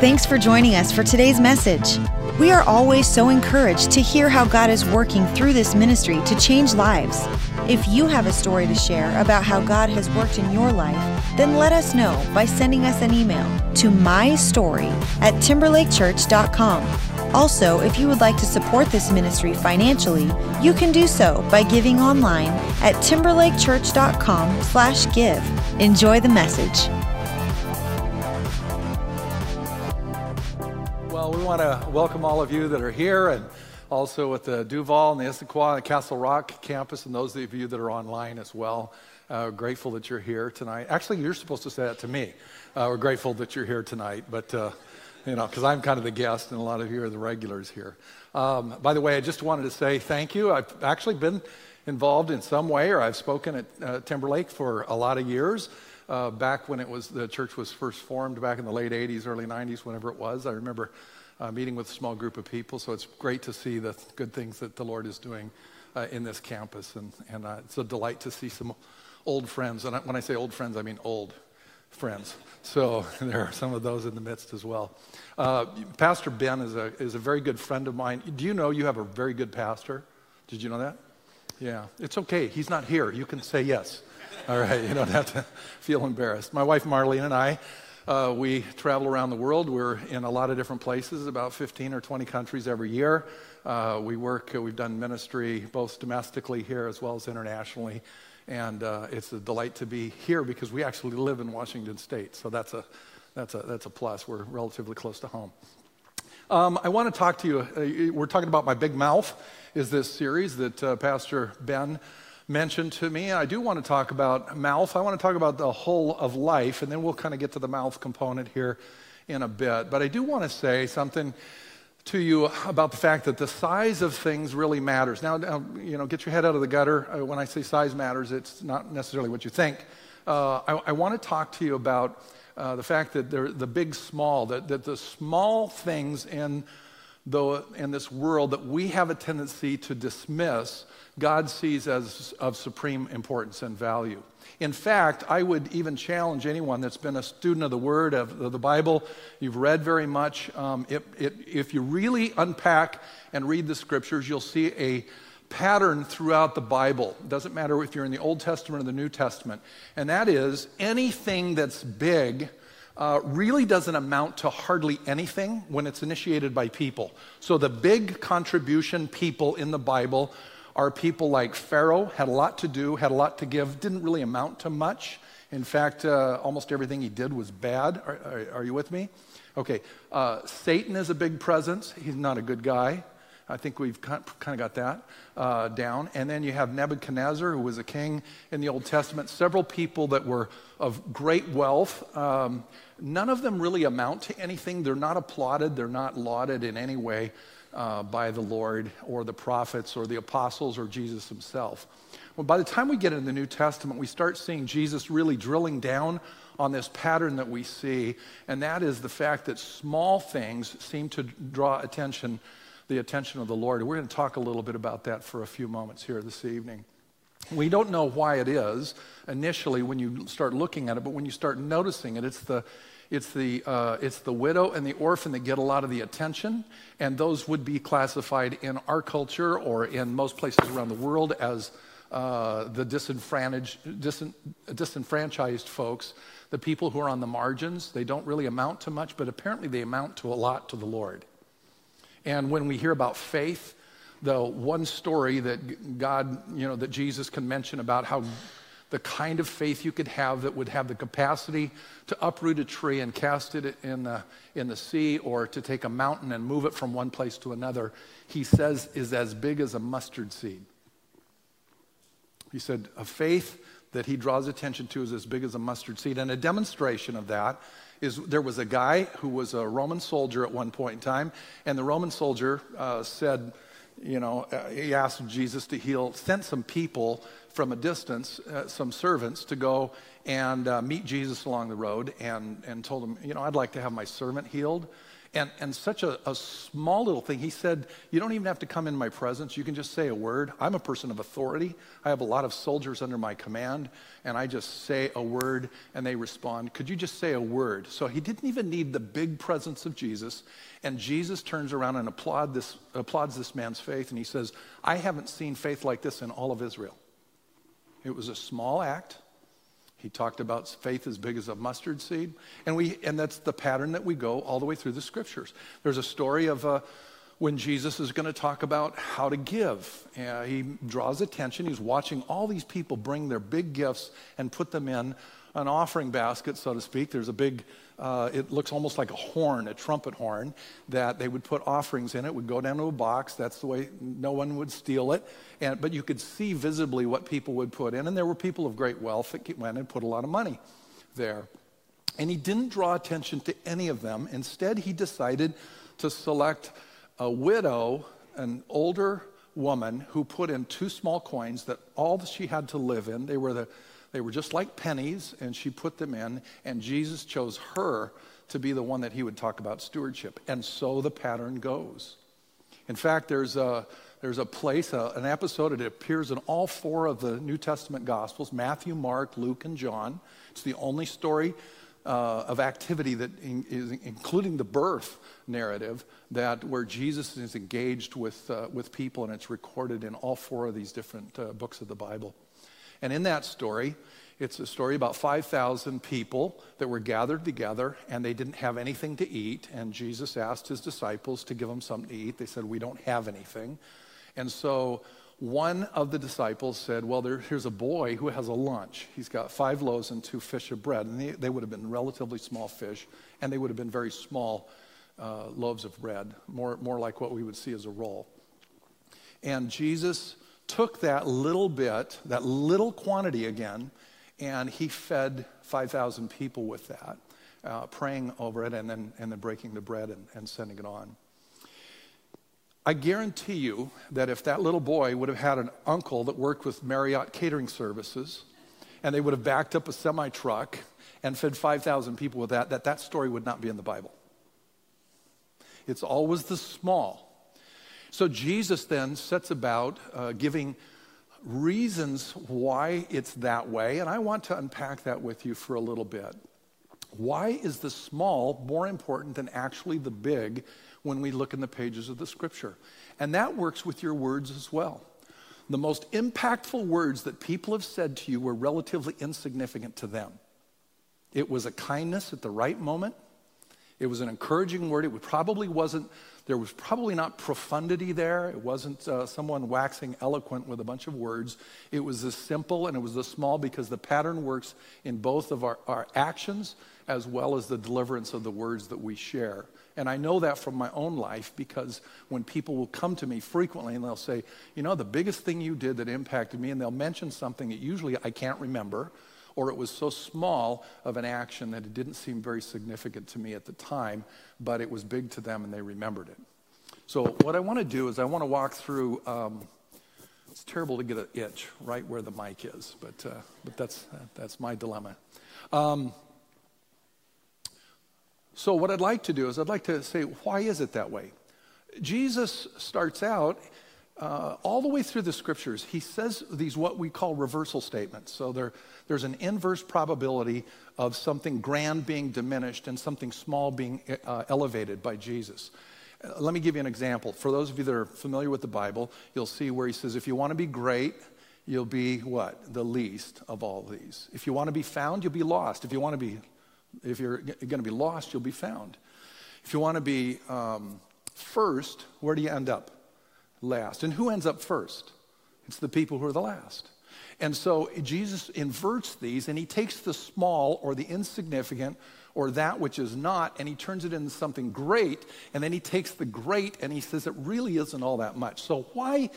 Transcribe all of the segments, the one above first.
Thanks for joining us for today's message. We are always so encouraged to hear how God is working through this ministry to change lives. If you have a story to share about how God has worked in your life, then let us know by sending us an email to mystory at timberlakechurch.com. Also, if you would like to support this ministry financially, you can do so by giving online at timberlakechurch.com/give. Enjoy the message. Well, we want to welcome all of you that are here and also at the Duval and the Issaquah and the Castle Rock campus and those of you that are online as well. Uh, grateful that you're here tonight. Actually, you're supposed to say that to me. Uh, we're grateful that you're here tonight, but uh, you know, because I'm kind of the guest and a lot of you are the regulars here. Um, by the way, I just wanted to say thank you. I've actually been involved in some way, or I've spoken at uh, Timberlake for a lot of years. Uh, back when it was the church was first formed, back in the late '80s, early '90s, whenever it was, I remember uh, meeting with a small group of people. So it's great to see the good things that the Lord is doing uh, in this campus, and, and uh, it's a delight to see some old friends. And when I say old friends, I mean old friends. So there are some of those in the midst as well. Uh, pastor Ben is a, is a very good friend of mine. Do you know you have a very good pastor? Did you know that? Yeah. It's okay. He's not here. You can say yes. All right. You don't have to feel embarrassed. My wife Marlene and I, uh, we travel around the world. We're in a lot of different places, about 15 or 20 countries every year. Uh, we work, uh, we've done ministry both domestically here as well as internationally. And uh, it's a delight to be here because we actually live in Washington State. So that's a, that's a, that's a plus. We're relatively close to home. Um, I want to talk to you. Uh, we're talking about My Big Mouth, is this series that uh, Pastor Ben mentioned to me. I do want to talk about mouth. I want to talk about the whole of life, and then we'll kind of get to the mouth component here in a bit. But I do want to say something to you about the fact that the size of things really matters. Now, now you know, get your head out of the gutter. Uh, when I say size matters, it's not necessarily what you think. Uh, I, I want to talk to you about uh, the fact that the big small, that, that the small things in, the, in this world that we have a tendency to dismiss, God sees as of supreme importance and value. In fact, I would even challenge anyone that's been a student of the Word, of the Bible, you've read very much. Um, it, it, if you really unpack and read the scriptures, you'll see a pattern throughout the Bible. It doesn't matter if you're in the Old Testament or the New Testament. And that is anything that's big uh, really doesn't amount to hardly anything when it's initiated by people. So the big contribution people in the Bible are people like Pharaoh, had a lot to do, had a lot to give, didn't really amount to much. In fact, uh, almost everything he did was bad. Are, are, are you with me? Okay, uh, Satan is a big presence. He's not a good guy. I think we've kind of got that uh, down. And then you have Nebuchadnezzar, who was a king in the Old Testament. Several people that were of great wealth. Um, none of them really amount to anything. They're not applauded, they're not lauded in any way uh, by the Lord or the prophets or the apostles or Jesus himself. Well, by the time we get into the New Testament, we start seeing Jesus really drilling down on this pattern that we see, and that is the fact that small things seem to draw attention, the attention of the Lord. We're going to talk a little bit about that for a few moments here this evening. We don't know why it is initially when you start looking at it, but when you start noticing it, it's the it's the, uh, it's the widow and the orphan that get a lot of the attention, and those would be classified in our culture or in most places around the world as uh, the disenfranchised, disenfranchised folks, the people who are on the margins. They don't really amount to much, but apparently they amount to a lot to the Lord. And when we hear about faith, the one story that God, you know, that Jesus can mention about how the kind of faith you could have that would have the capacity to uproot a tree and cast it in the, in the sea or to take a mountain and move it from one place to another, he says is as big as a mustard seed. He said, a faith that he draws attention to is as big as a mustard seed. And a demonstration of that is there was a guy who was a Roman soldier at one point in time, and the Roman soldier uh, said, you know, uh, he asked Jesus to heal, sent some people from a distance, uh, some servants, to go and uh, meet Jesus along the road and, and told him, you know, I'd like to have my servant healed. And, and such a, a small little thing. He said, You don't even have to come in my presence. You can just say a word. I'm a person of authority. I have a lot of soldiers under my command, and I just say a word and they respond. Could you just say a word? So he didn't even need the big presence of Jesus. And Jesus turns around and applaud this, applauds this man's faith, and he says, I haven't seen faith like this in all of Israel. It was a small act. He talked about faith as big as a mustard seed. And, we, and that's the pattern that we go all the way through the scriptures. There's a story of uh, when Jesus is going to talk about how to give. Uh, he draws attention. He's watching all these people bring their big gifts and put them in an offering basket, so to speak. There's a big uh, it looks almost like a horn, a trumpet horn, that they would put offerings in. It would go down to a box. That's the way no one would steal it. And, but you could see visibly what people would put in. And there were people of great wealth that went and put a lot of money there. And he didn't draw attention to any of them. Instead, he decided to select a widow, an older woman, who put in two small coins that all she had to live in. They were the they were just like pennies, and she put them in, and Jesus chose her to be the one that he would talk about stewardship. And so the pattern goes. In fact, there's a, there's a place, a, an episode, it appears in all four of the New Testament Gospels Matthew, Mark, Luke, and John. It's the only story uh, of activity that in, is including the birth narrative that where Jesus is engaged with, uh, with people, and it's recorded in all four of these different uh, books of the Bible. And in that story, it's a story about 5,000 people that were gathered together and they didn't have anything to eat. And Jesus asked his disciples to give them something to eat. They said, We don't have anything. And so one of the disciples said, Well, there, here's a boy who has a lunch. He's got five loaves and two fish of bread. And they, they would have been relatively small fish, and they would have been very small uh, loaves of bread, more, more like what we would see as a roll. And Jesus took that little bit, that little quantity again, and he fed 5,000 people with that, uh, praying over it and then, and then breaking the bread and, and sending it on. I guarantee you that if that little boy would have had an uncle that worked with Marriott catering services, and they would have backed up a semi truck and fed 5,000 people with that, that that story would not be in the Bible. It's always the small so Jesus then sets about uh, giving reasons why it's that way, and I want to unpack that with you for a little bit. Why is the small more important than actually the big when we look in the pages of the scripture? And that works with your words as well. The most impactful words that people have said to you were relatively insignificant to them. It was a kindness at the right moment. It was an encouraging word. It probably wasn't there was probably not profundity there. It wasn't uh, someone waxing eloquent with a bunch of words. It was the simple and it was the small because the pattern works in both of our, our actions as well as the deliverance of the words that we share. And I know that from my own life because when people will come to me frequently and they'll say, You know, the biggest thing you did that impacted me, and they'll mention something that usually I can't remember or it was so small of an action that it didn't seem very significant to me at the time, but it was big to them and they remembered it. So, what I want to do is I want to walk through. Um, it's terrible to get an itch right where the mic is, but, uh, but that's, that's my dilemma. Um, so, what I'd like to do is I'd like to say, why is it that way? Jesus starts out uh, all the way through the scriptures, he says these what we call reversal statements. So there, there's an inverse probability of something grand being diminished and something small being uh, elevated by Jesus. Uh, let me give you an example. For those of you that are familiar with the Bible, you'll see where he says, if you want to be great, you'll be what? The least of all these. If you want to be found, you'll be lost. If you want to be, if you're going to be lost, you'll be found. If you want to be um, first, where do you end up? last. And who ends up first? It's the people who are the last. And so Jesus inverts these and he takes the small or the insignificant or that which is not and he turns it into something great. And then he takes the great and he says it really isn't all that much. So, why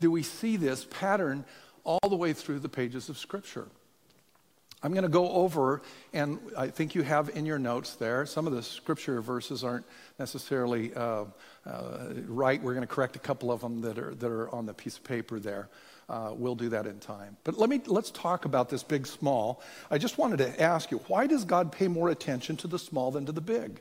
do we see this pattern all the way through the pages of Scripture? I'm going to go over, and I think you have in your notes there, some of the scripture verses aren't necessarily uh, uh, right. We're going to correct a couple of them that are, that are on the piece of paper there. Uh, we'll do that in time. But let me, let's talk about this big small. I just wanted to ask you why does God pay more attention to the small than to the big?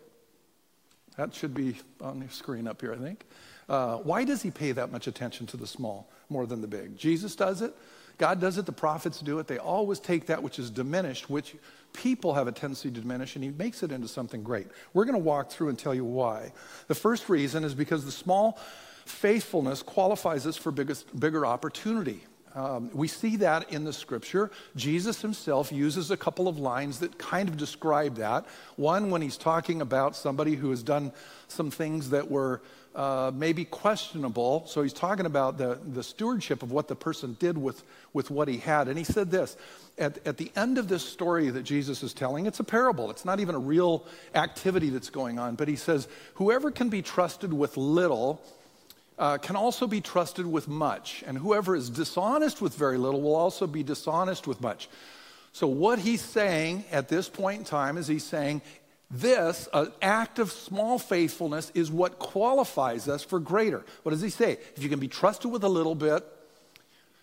That should be on the screen up here, I think. Uh, why does he pay that much attention to the small more than the big? Jesus does it. God does it. The prophets do it. They always take that which is diminished, which people have a tendency to diminish, and he makes it into something great. We're going to walk through and tell you why. The first reason is because the small faithfulness qualifies us for biggest, bigger opportunity. Um, we see that in the scripture. Jesus himself uses a couple of lines that kind of describe that. One, when he's talking about somebody who has done some things that were uh, maybe questionable. So he's talking about the, the stewardship of what the person did with, with what he had. And he said this at, at the end of this story that Jesus is telling, it's a parable. It's not even a real activity that's going on. But he says, Whoever can be trusted with little uh, can also be trusted with much. And whoever is dishonest with very little will also be dishonest with much. So, what he's saying at this point in time is he's saying, this, an act of small faithfulness, is what qualifies us for greater. What does he say? If you can be trusted with a little bit,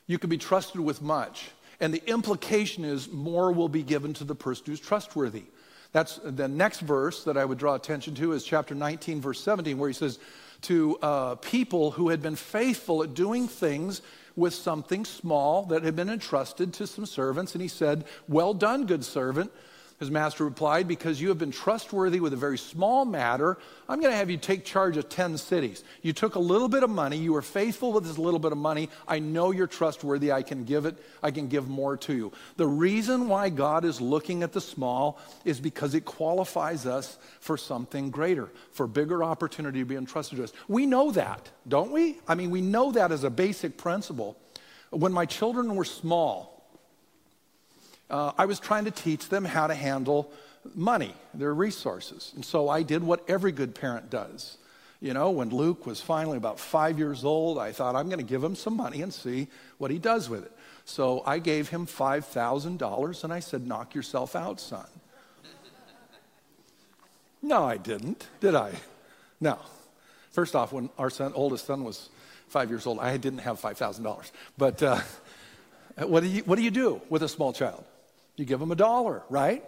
you can be trusted with much. And the implication is more will be given to the person who's trustworthy. That's the next verse that I would draw attention to is chapter 19, verse 17, where he says, to uh, people who had been faithful at doing things with something small that had been entrusted to some servants. And he said, Well done, good servant. His master replied, Because you have been trustworthy with a very small matter, I'm going to have you take charge of 10 cities. You took a little bit of money. You were faithful with this little bit of money. I know you're trustworthy. I can give it, I can give more to you. The reason why God is looking at the small is because it qualifies us for something greater, for bigger opportunity to be entrusted to us. We know that, don't we? I mean, we know that as a basic principle. When my children were small, uh, I was trying to teach them how to handle money, their resources. And so I did what every good parent does. You know, when Luke was finally about five years old, I thought, I'm going to give him some money and see what he does with it. So I gave him $5,000 and I said, Knock yourself out, son. no, I didn't, did I? No. First off, when our son, oldest son was five years old, I didn't have $5,000. But uh, what, do you, what do you do with a small child? You give them a dollar, right?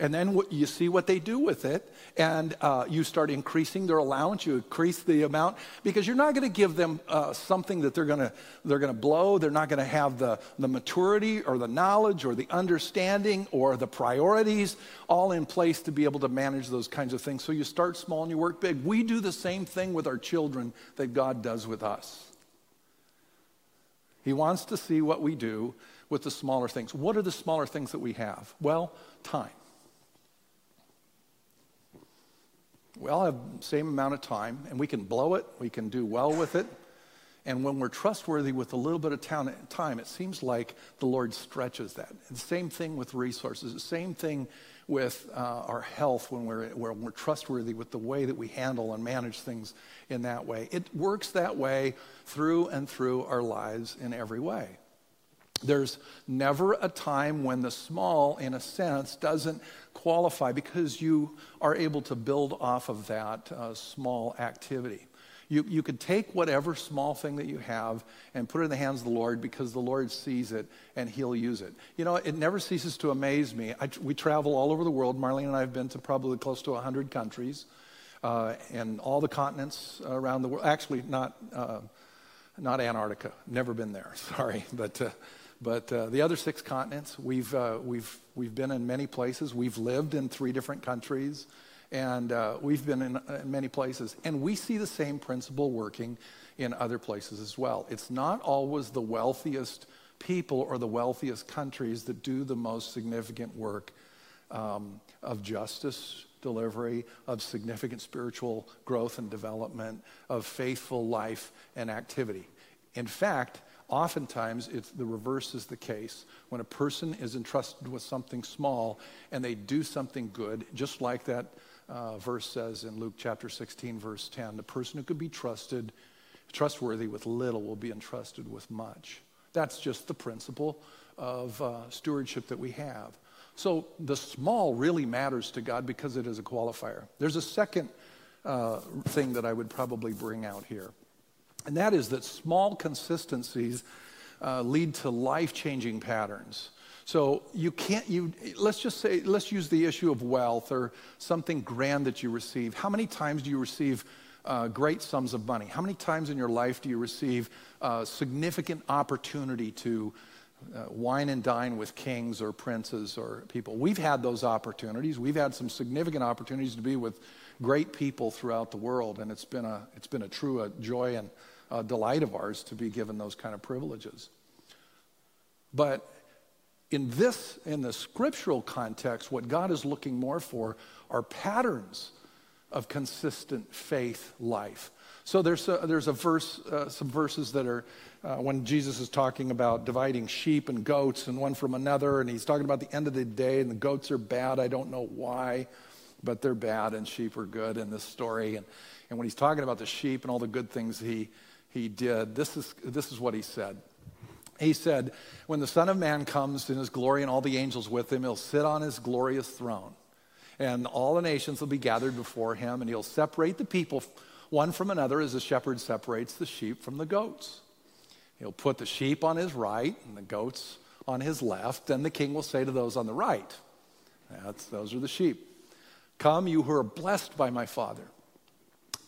And then you see what they do with it, and uh, you start increasing their allowance. You increase the amount because you're not going to give them uh, something that they're going to they're going to blow. They're not going to have the the maturity or the knowledge or the understanding or the priorities all in place to be able to manage those kinds of things. So you start small and you work big. We do the same thing with our children that God does with us. He wants to see what we do with the smaller things. What are the smaller things that we have? Well, time. We all have same amount of time, and we can blow it, we can do well with it. And when we're trustworthy with a little bit of time, it seems like the Lord stretches that. The same thing with resources, the same thing with uh, our health when we're, when we're trustworthy with the way that we handle and manage things in that way. It works that way through and through our lives in every way. There's never a time when the small, in a sense, doesn't qualify because you are able to build off of that uh, small activity. You, you could take whatever small thing that you have and put it in the hands of the Lord because the Lord sees it and He'll use it. You know, it never ceases to amaze me. I, we travel all over the world. Marlene and I have been to probably close to 100 countries uh, and all the continents around the world. Actually, not, uh, not Antarctica. Never been there, sorry. But uh, but uh, the other six continents, we've, uh, we've, we've been in many places. We've lived in three different countries, and uh, we've been in, uh, in, many places. And we see the same principle working in other places as well. It's not always the wealthiest people or the wealthiest countries that do the most significant work um, of justice delivery, of significant spiritual growth and development, of faithful life and activity. In fact, Oftentimes, it's the reverse is the case. When a person is entrusted with something small and they do something good, just like that uh, verse says in Luke chapter 16, verse 10, the person who could be trusted, trustworthy with little, will be entrusted with much. That's just the principle of uh, stewardship that we have. So the small really matters to God because it is a qualifier. There's a second uh, thing that I would probably bring out here. And that is that small consistencies uh, lead to life changing patterns. So you can't, you, let's just say, let's use the issue of wealth or something grand that you receive. How many times do you receive uh, great sums of money? How many times in your life do you receive uh, significant opportunity to uh, wine and dine with kings or princes or people? We've had those opportunities. We've had some significant opportunities to be with great people throughout the world, and it's been a, it's been a true uh, joy and uh, delight of ours to be given those kind of privileges. But in this, in the scriptural context, what God is looking more for are patterns of consistent faith life. So there's a, there's a verse, uh, some verses that are uh, when Jesus is talking about dividing sheep and goats and one from another, and he's talking about the end of the day, and the goats are bad. I don't know why, but they're bad, and sheep are good in this story. And, and when he's talking about the sheep and all the good things he, he did, this is, this is what he said he said, When the Son of Man comes in his glory and all the angels with him, he'll sit on his glorious throne. And all the nations will be gathered before him, and he'll separate the people one from another as a shepherd separates the sheep from the goats. He'll put the sheep on his right and the goats on his left. and the king will say to those on the right, That's, Those are the sheep. Come, you who are blessed by my Father.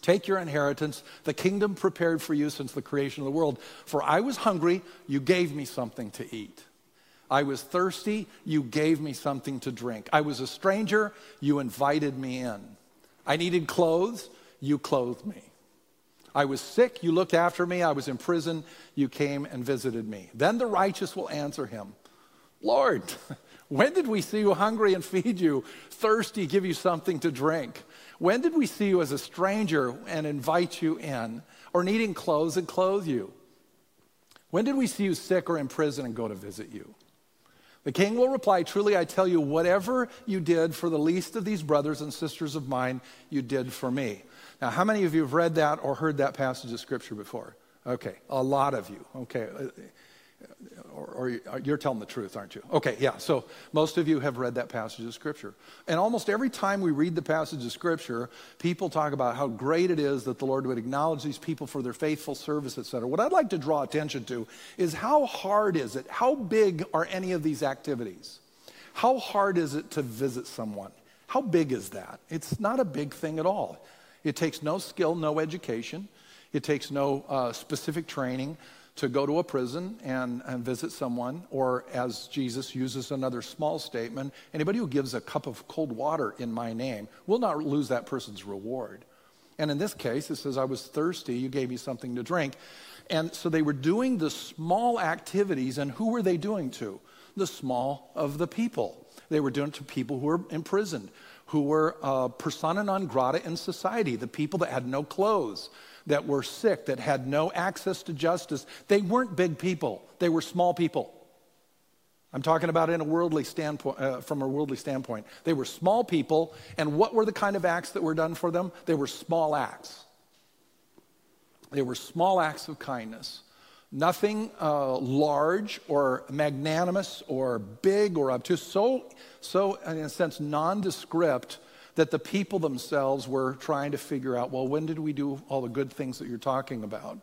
Take your inheritance, the kingdom prepared for you since the creation of the world. For I was hungry, you gave me something to eat. I was thirsty, you gave me something to drink. I was a stranger, you invited me in. I needed clothes, you clothed me. I was sick, you looked after me. I was in prison, you came and visited me. Then the righteous will answer him Lord, when did we see you hungry and feed you, thirsty, give you something to drink? When did we see you as a stranger and invite you in, or needing clothes and clothe you? When did we see you sick or in prison and go to visit you? The king will reply, Truly, I tell you, whatever you did for the least of these brothers and sisters of mine, you did for me. Now, how many of you have read that or heard that passage of scripture before? Okay, a lot of you. Okay, or, or, you're telling the truth, aren't you? Okay, yeah. So most of you have read that passage of Scripture. And almost every time we read the passage of Scripture, people talk about how great it is that the Lord would acknowledge these people for their faithful service, etc. What I'd like to draw attention to is how hard is it? How big are any of these activities? How hard is it to visit someone? How big is that? It's not a big thing at all. It takes no skill, no education. It takes no uh, specific training to go to a prison and, and visit someone, or as Jesus uses another small statement, anybody who gives a cup of cold water in my name will not lose that person's reward. And in this case, it says, I was thirsty, you gave me something to drink. And so they were doing the small activities, and who were they doing to? The small of the people. They were doing it to people who were imprisoned, who were uh, persona non grata in society, the people that had no clothes, that were sick, that had no access to justice, they weren't big people, they were small people. I'm talking about in a worldly standpoint, uh, from a worldly standpoint. They were small people, and what were the kind of acts that were done for them? They were small acts. They were small acts of kindness. Nothing uh, large or magnanimous or big or obtuse, so, so in a sense, nondescript that the people themselves were trying to figure out well, when did we do all the good things that you're talking about?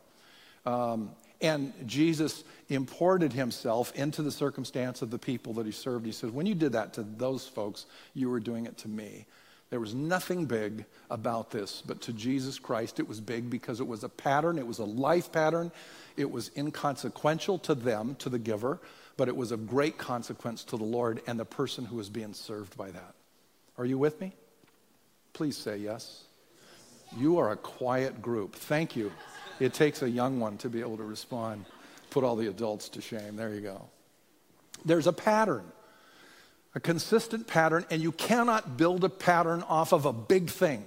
Um, and Jesus imported himself into the circumstance of the people that he served. He said, When you did that to those folks, you were doing it to me. There was nothing big about this, but to Jesus Christ, it was big because it was a pattern, it was a life pattern. It was inconsequential to them, to the giver, but it was of great consequence to the Lord and the person who was being served by that. Are you with me? Please say yes. You are a quiet group. Thank you. It takes a young one to be able to respond. Put all the adults to shame. There you go. There's a pattern, a consistent pattern, and you cannot build a pattern off of a big thing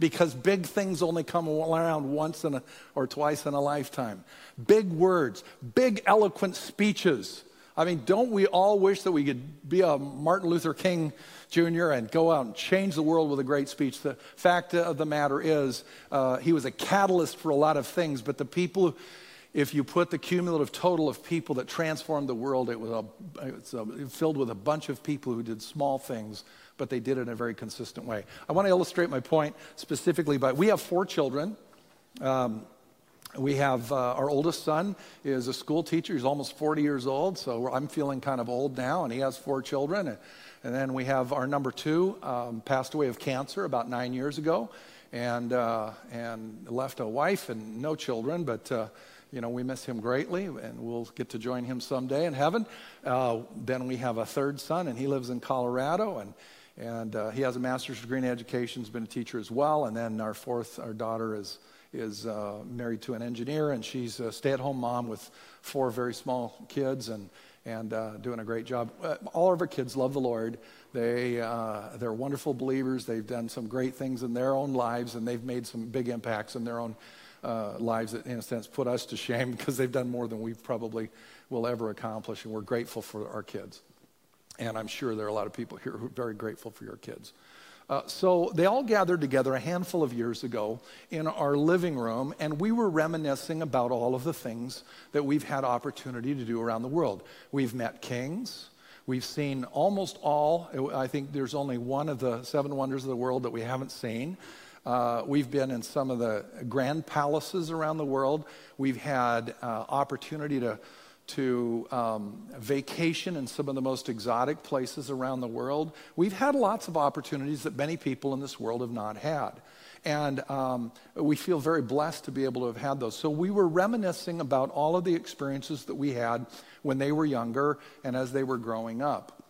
because big things only come around once in a, or twice in a lifetime. Big words, big eloquent speeches. I mean, don't we all wish that we could be a Martin Luther King Jr. and go out and change the world with a great speech. The fact of the matter is, uh, he was a catalyst for a lot of things, but the people, if you put the cumulative total of people that transformed the world, it was, a, it's a, filled with a bunch of people who did small things, but they did it in a very consistent way. I want to illustrate my point specifically by we have four children. Um, we have uh, our oldest son is a school teacher. He's almost 40 years old, so I'm feeling kind of old now, and he has four children. And, and then we have our number two, um, passed away of cancer about nine years ago, and uh, and left a wife and no children, but. Uh, you know, we miss him greatly, and we'll get to join him someday in heaven. Uh, then we have a third son, and he lives in Colorado, and and uh, he has a master's degree in education. He's been a teacher as well. And then our fourth, our daughter is is uh, married to an engineer, and she's a stay-at-home mom with four very small kids, and and uh, doing a great job. Uh, all of our kids love the Lord. They uh, they're wonderful believers. They've done some great things in their own lives, and they've made some big impacts in their own uh, lives that, in a sense, put us to shame because they've done more than we probably will ever accomplish, and we're grateful for our kids. And I'm sure there are a lot of people here who are very grateful for your kids. Uh, so they all gathered together a handful of years ago in our living room, and we were reminiscing about all of the things that we've had opportunity to do around the world. We've met kings. We've seen almost all, I think there's only one of the seven wonders of the world that we haven't seen. Uh, we've been in some of the grand palaces around the world. We've had uh, opportunity to to um, vacation in some of the most exotic places around the world. We've had lots of opportunities that many people in this world have not had. And um, we feel very blessed to be able to have had those. So we were reminiscing about all of the experiences that we had when they were younger and as they were growing up.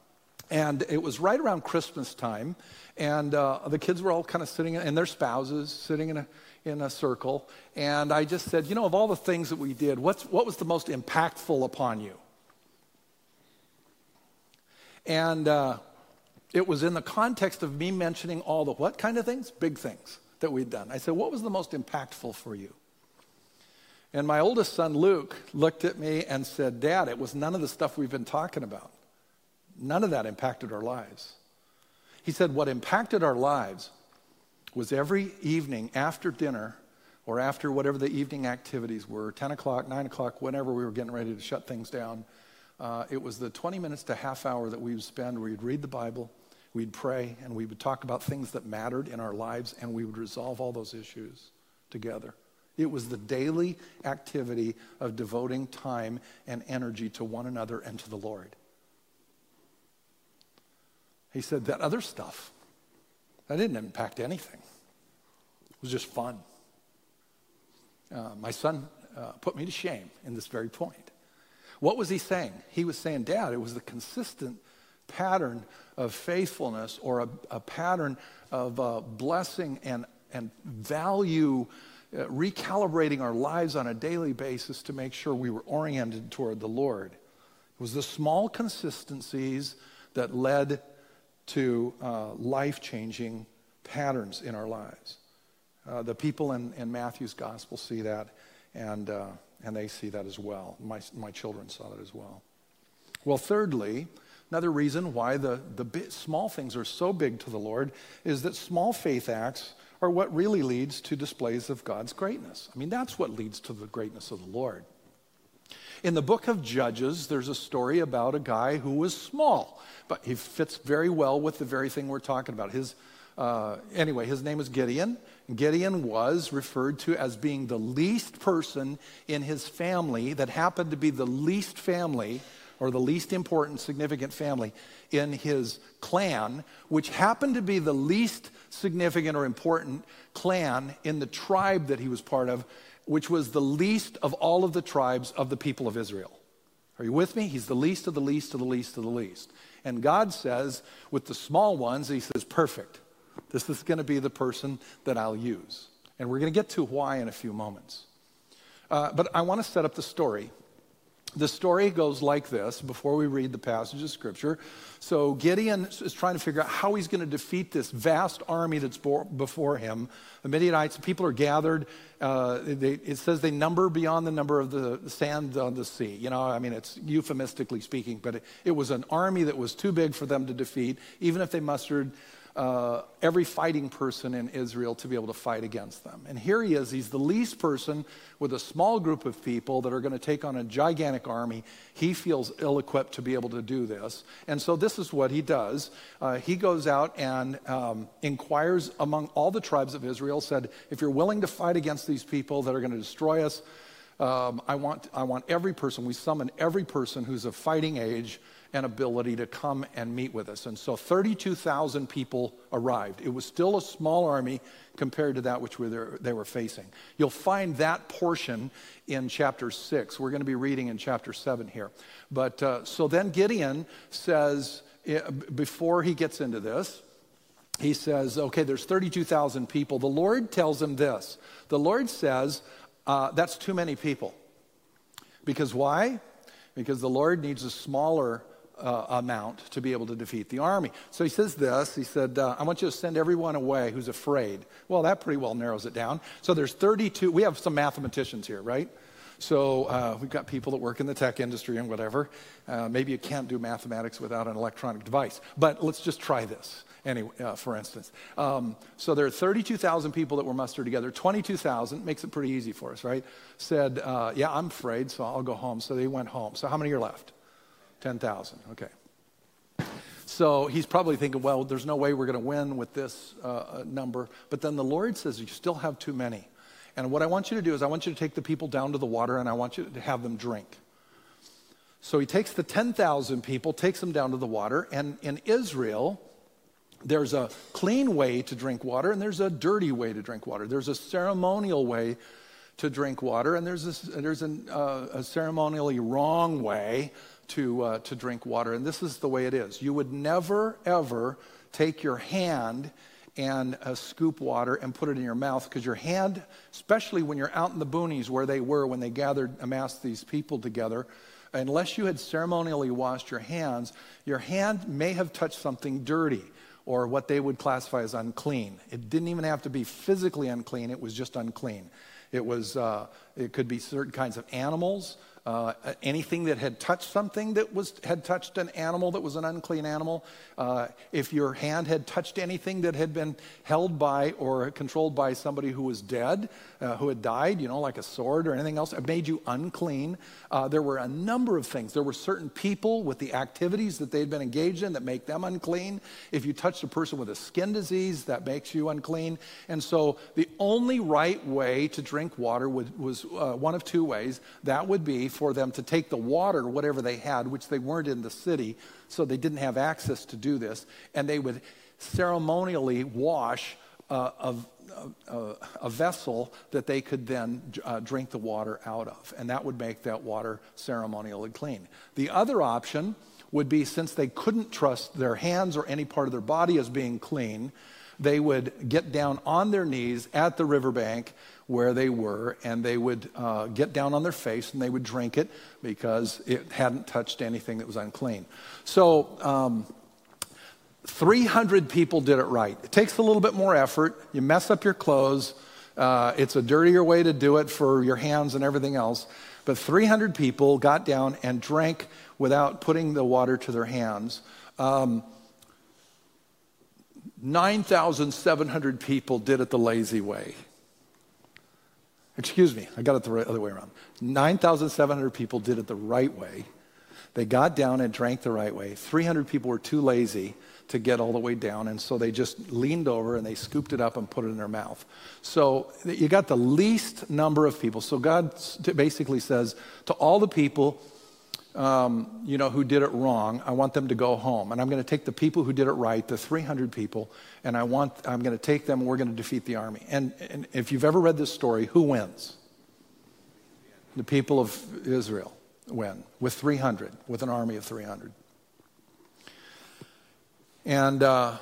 And it was right around Christmas time, and uh, the kids were all kind of sitting, and their spouses sitting in a in a circle, and I just said, you know, of all the things that we did, what's, what was the most impactful upon you? And uh, it was in the context of me mentioning all the what kind of things? Big things that we'd done. I said, what was the most impactful for you? And my oldest son, Luke, looked at me and said, Dad, it was none of the stuff we've been talking about. None of that impacted our lives. He said, What impacted our lives was every evening after dinner or after whatever the evening activities were 10 o'clock, 9 o'clock, whenever we were getting ready to shut things down. Uh, it was the 20 minutes to half hour that we would spend where we'd read the Bible, we'd pray, and we would talk about things that mattered in our lives, and we would resolve all those issues together. It was the daily activity of devoting time and energy to one another and to the Lord. He said that other stuff, that didn't impact anything. It was just fun. Uh, my son uh, put me to shame in this very point. What was he saying? He was saying, Dad, it was the consistent pattern of faithfulness or a, a pattern of uh, blessing and, and value, uh, recalibrating our lives on a daily basis to make sure we were oriented toward the Lord. It was the small consistencies that led to uh, life changing patterns in our lives. Uh, the people in, in, Matthew's gospel see that, and, uh, and they see that as well. My, my children saw that as well. Well, thirdly, another reason why the, the bit, small things are so big to the Lord is that small faith acts are what really leads to displays of God's greatness. I mean, that's what leads to the greatness of the Lord. In the book of Judges, there's a story about a guy who was small, but he fits very well with the very thing we're talking about. His, uh, anyway, his name was Gideon. Gideon was referred to as being the least person in his family that happened to be the least family or the least important, significant family in his clan, which happened to be the least significant or important clan in the tribe that he was part of, which was the least of all of the tribes of the people of Israel. Are you with me? He's the least of the least of the least of the least. And God says, with the small ones, He says, perfect. This is going to be the person that I'll use. And we're going to get to why in a few moments. Uh, but I want to set up the story the story goes like this before we read the passage of Scripture. So Gideon is trying to figure out how he's going to defeat this vast army that's before him. The Midianites, people are gathered. Uh, they, it says they number beyond the number of the sand on the sea. You know, I mean, it's euphemistically speaking, but it, it was an army that was too big for them to defeat, even if they mustered uh, every fighting person in Israel to be able to fight against them. And here he is, he's the least person with a small group of people that are going to take on a gigantic army. He feels ill equipped to be able to do this. And so this is what he does. Uh, he goes out and um, inquires among all the tribes of Israel, said, If you're willing to fight against these people that are going to destroy us, um, I, want, I want every person, we summon every person who's of fighting age and ability to come and meet with us. And so 32,000 people arrived. It was still a small army compared to that which they were facing. You'll find that portion in chapter 6. We're going to be reading in chapter 7 here. But uh, so then Gideon says, eh, before he gets into this, he says, okay, there's 32,000 people. The Lord tells him this. The Lord says, uh, that's too many people. Because why? Because the Lord needs a smaller uh, amount to be able to defeat the army. So he says this He said, uh, I want you to send everyone away who's afraid. Well, that pretty well narrows it down. So there's 32, we have some mathematicians here, right? So uh, we've got people that work in the tech industry and whatever. Uh, maybe you can't do mathematics without an electronic device, but let's just try this. Anyway, uh, for instance, um, so there are 32,000 people that were mustered together. 22,000 makes it pretty easy for us, right? Said, uh, "Yeah, I'm afraid, so I'll go home." So they went home. So how many are left? 10,000. Okay. So he's probably thinking, well, there's no way we're going to win with this uh, uh, number. But then the Lord says, you still have too many. And what I want you to do is, I want you to take the people down to the water and I want you to have them drink. So he takes the 10,000 people, takes them down to the water. And in Israel, there's a clean way to drink water and there's a dirty way to drink water. There's a ceremonial way to drink water, and there's, a, there's an, uh, a ceremonially wrong way to, uh, to drink water. And this is the way it is. You would never, ever take your hand and uh, scoop water and put it in your mouth because your hand, especially when you're out in the boonies where they were when they gathered, amassed these people together, unless you had ceremonially washed your hands, your hand may have touched something dirty or what they would classify as unclean. It didn't even have to be physically unclean, it was just unclean. It, was, uh, it could be certain kinds of animals, uh, anything that had touched something that was, had touched an animal that was an unclean animal, uh, if your hand had touched anything that had been held by or controlled by somebody who was dead, uh, who had died, you know, like a sword or anything else, it made you unclean. Uh, there were a number of things. There were certain people with the activities that they'd been engaged in that make them unclean. If you touched a person with a skin disease, that makes you unclean. And so the only right way to drink water was, was uh, one of two ways. That would be for them to take the water, whatever they had, which they weren't in the city, so they didn't have access to do this, and they would ceremonially wash uh, a, a, a, vessel that they could then uh, drink the water out of, and that would make that water ceremonially clean. The other option would be since they couldn't trust their hands or any part of their body as being clean, they would get down on their knees at the riverbank where they were, and they would uh, get down on their face and they would drink it because it hadn't touched anything that was unclean. So, um, 300 people did it right. It takes a little bit more effort. You mess up your clothes. Uh, it's a dirtier way to do it for your hands and everything else. But 300 people got down and drank without putting the water to their hands. Um, 9,700 people did it the lazy way. Excuse me, I got it the right, other way around. 9,700 people did it the right way. They got down and drank the right way. 300 people were too lazy to get all the way down, and so they just leaned over and they scooped it up and put it in their mouth. So you got the least number of people. So God basically says to all the people um, you know, who did it wrong, I want them to go home. And I'm going to take the people who did it right, the 300 people, and I want, I'm going to take them and we're going to defeat the army. And, and if you've ever read this story, who wins? The people of Israel win with 300, with an army of 300. And uh,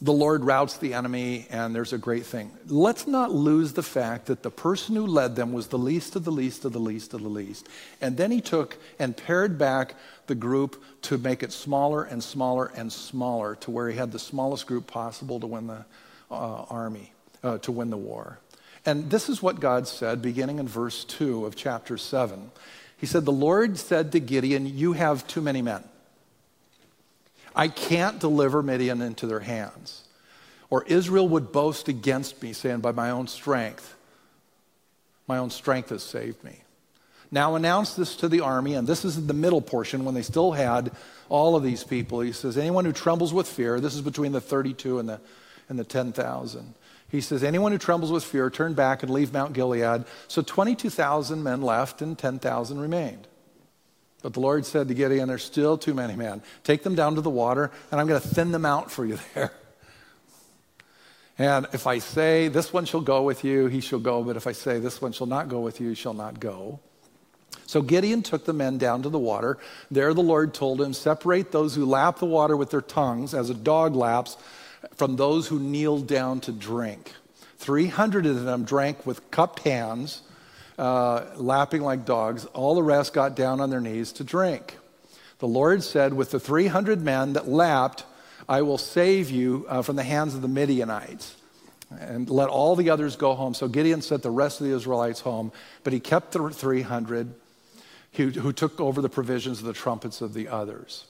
the Lord routs the enemy, and there's a great thing. Let's not lose the fact that the person who led them was the least of the least of the least of the least. And then he took and pared back the group to make it smaller and smaller and smaller to where he had the smallest group possible to win the uh, army, uh, to win the war. And this is what God said beginning in verse 2 of chapter 7. He said, The Lord said to Gideon, You have too many men. I can't deliver Midian into their hands. or Israel would boast against me, saying, By my own strength, my own strength has saved me. Now announce this to the army, and this is the middle portion when they still had all of these people. He says, Anyone who trembles with fear, this is between the 32 and the, and the 10,000. He says, Anyone who trembles with fear, turn back and leave Mount Gilead. So 22,000 men left, and 10,000 remained. But the Lord said to Gideon, There's still too many men. Take them down to the water, and I'm going to thin them out for you there. And if I say, This one shall go with you, he shall go. But if I say, This one shall not go with you, he shall not go. So Gideon took the men down to the water. There the Lord told him, Separate those who lap the water with their tongues, as a dog laps, from those who kneel down to drink. 300 of them drank with cupped hands uh, lapping like dogs. All the rest got down on their knees to drink. The Lord said, With the 300 men that lapped, I will save you uh, from the hands of the Midianites and let all the others go home. So Gideon sent the rest of the Israelites home, but he kept the 300 who, who took over the provisions of the trumpets of the others.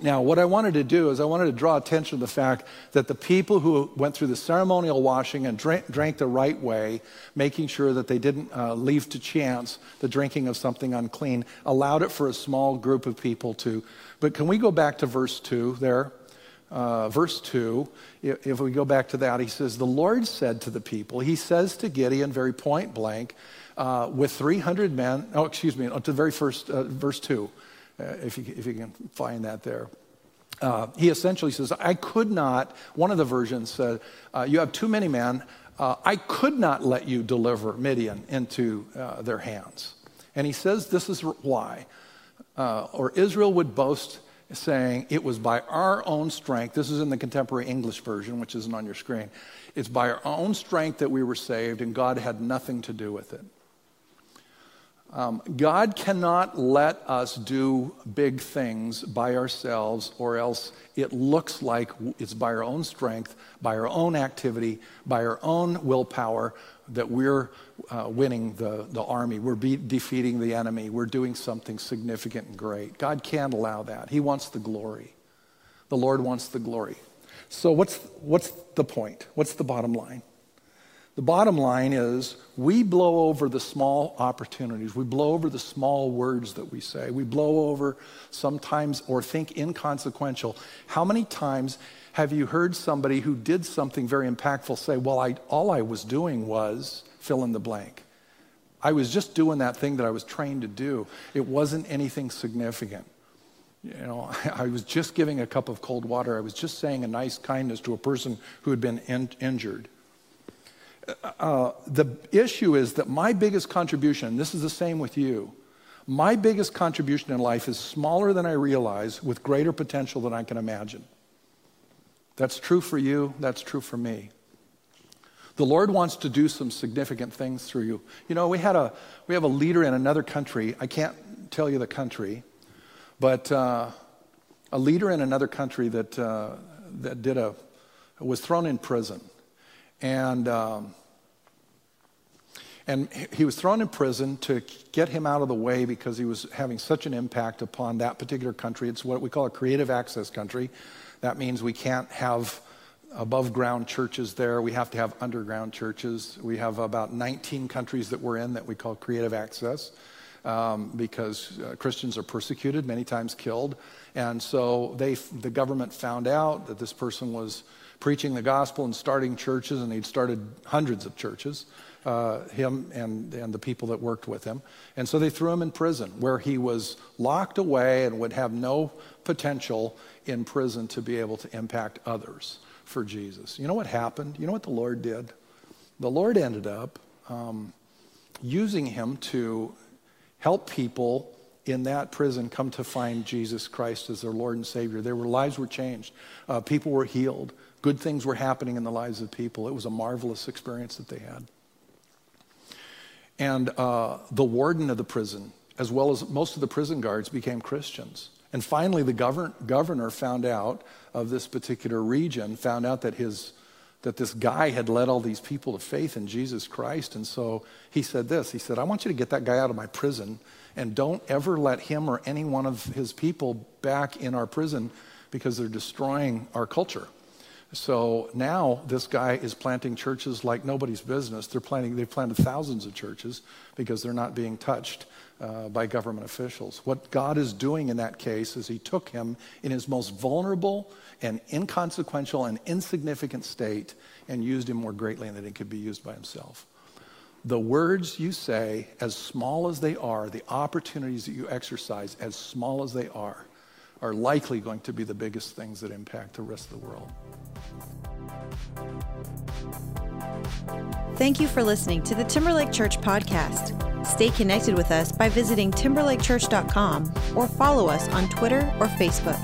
Now, what I wanted to do is I wanted to draw attention to the fact that the people who went through the ceremonial washing and drank, drank the right way, making sure that they didn't uh, leave to chance the drinking of something unclean, allowed it for a small group of people to. But can we go back to verse 2 there? Uh, verse 2, if we go back to that, he says, The Lord said to the people, He says to Gideon very point blank, uh, with 300 men, oh, excuse me, to the very first, uh, verse 2 uh, if, you, if you can find that there. Uh, he essentially says, I could not, one of the versions said, uh, You have too many men. Uh, I could not let you deliver Midian into uh, their hands. And he says, This is why. Uh, or Israel would boast, saying, It was by our own strength. This is in the contemporary English version, which isn't on your screen. It's by our own strength that we were saved, and God had nothing to do with it. Um, God cannot let us do big things by ourselves, or else it looks like it's by our own strength, by our own activity, by our own willpower that we're uh, winning the, the army. We're be- defeating the enemy. We're doing something significant and great. God can't allow that. He wants the glory. The Lord wants the glory. So, what's, what's the point? What's the bottom line? The bottom line is we blow over the small opportunities. We blow over the small words that we say. We blow over sometimes or think inconsequential. How many times have you heard somebody who did something very impactful say, Well, I, all I was doing was fill in the blank? I was just doing that thing that I was trained to do. It wasn't anything significant. You know, I was just giving a cup of cold water. I was just saying a nice kindness to a person who had been in- injured uh, the issue is that my biggest contribution, this is the same with you, my biggest contribution in life is smaller than I realize with greater potential than I can imagine. That's true for you, that's true for me. The Lord wants to do some significant things through you. You know, we, had a, we have a leader in another country. I can't tell you the country, but uh, a leader in another country that, uh, that did a, was thrown in prison. And, um, and he was thrown in prison to get him out of the way because he was having such an impact upon that particular country. It's what we call a creative access country. That means we can't have above ground churches there. We have to have underground churches. We have about 19 countries that we're in that we call creative access um, because uh, Christians are persecuted, many times killed. And so they, the government found out that this person was preaching the gospel and starting churches, and he'd started hundreds of churches, uh, him and, and the people that worked with him. And so they threw him in prison, where he was locked away and would have no potential in prison to be able to impact others for Jesus. You know what happened? You know what the Lord did? The Lord ended up um, using him to help people in that prison come to find Jesus Christ as their Lord and Savior. Their lives were changed. Uh, people were healed. Good things were happening in the lives of people. It was a marvelous experience that they had. And uh, the warden of the prison, as well as most of the prison guards, became Christians. And finally, the govern- governor found out of this particular region, found out that his that this guy had led all these people to faith in Jesus Christ. And so he said this He said, I want you to get that guy out of my prison and don't ever let him or any one of his people back in our prison because they're destroying our culture. So now this guy is planting churches like nobody's business. They're planting, they've planted thousands of churches because they're not being touched uh, by government officials. What God is doing in that case is He took him in his most vulnerable and inconsequential and insignificant state and used him more greatly than he could be used by himself. The words you say, as small as they are, the opportunities that you exercise, as small as they are, are likely going to be the biggest things that impact the rest of the world. Thank you for listening to the Timberlake Church podcast. Stay connected with us by visiting timberlakechurch.com or follow us on Twitter or Facebook.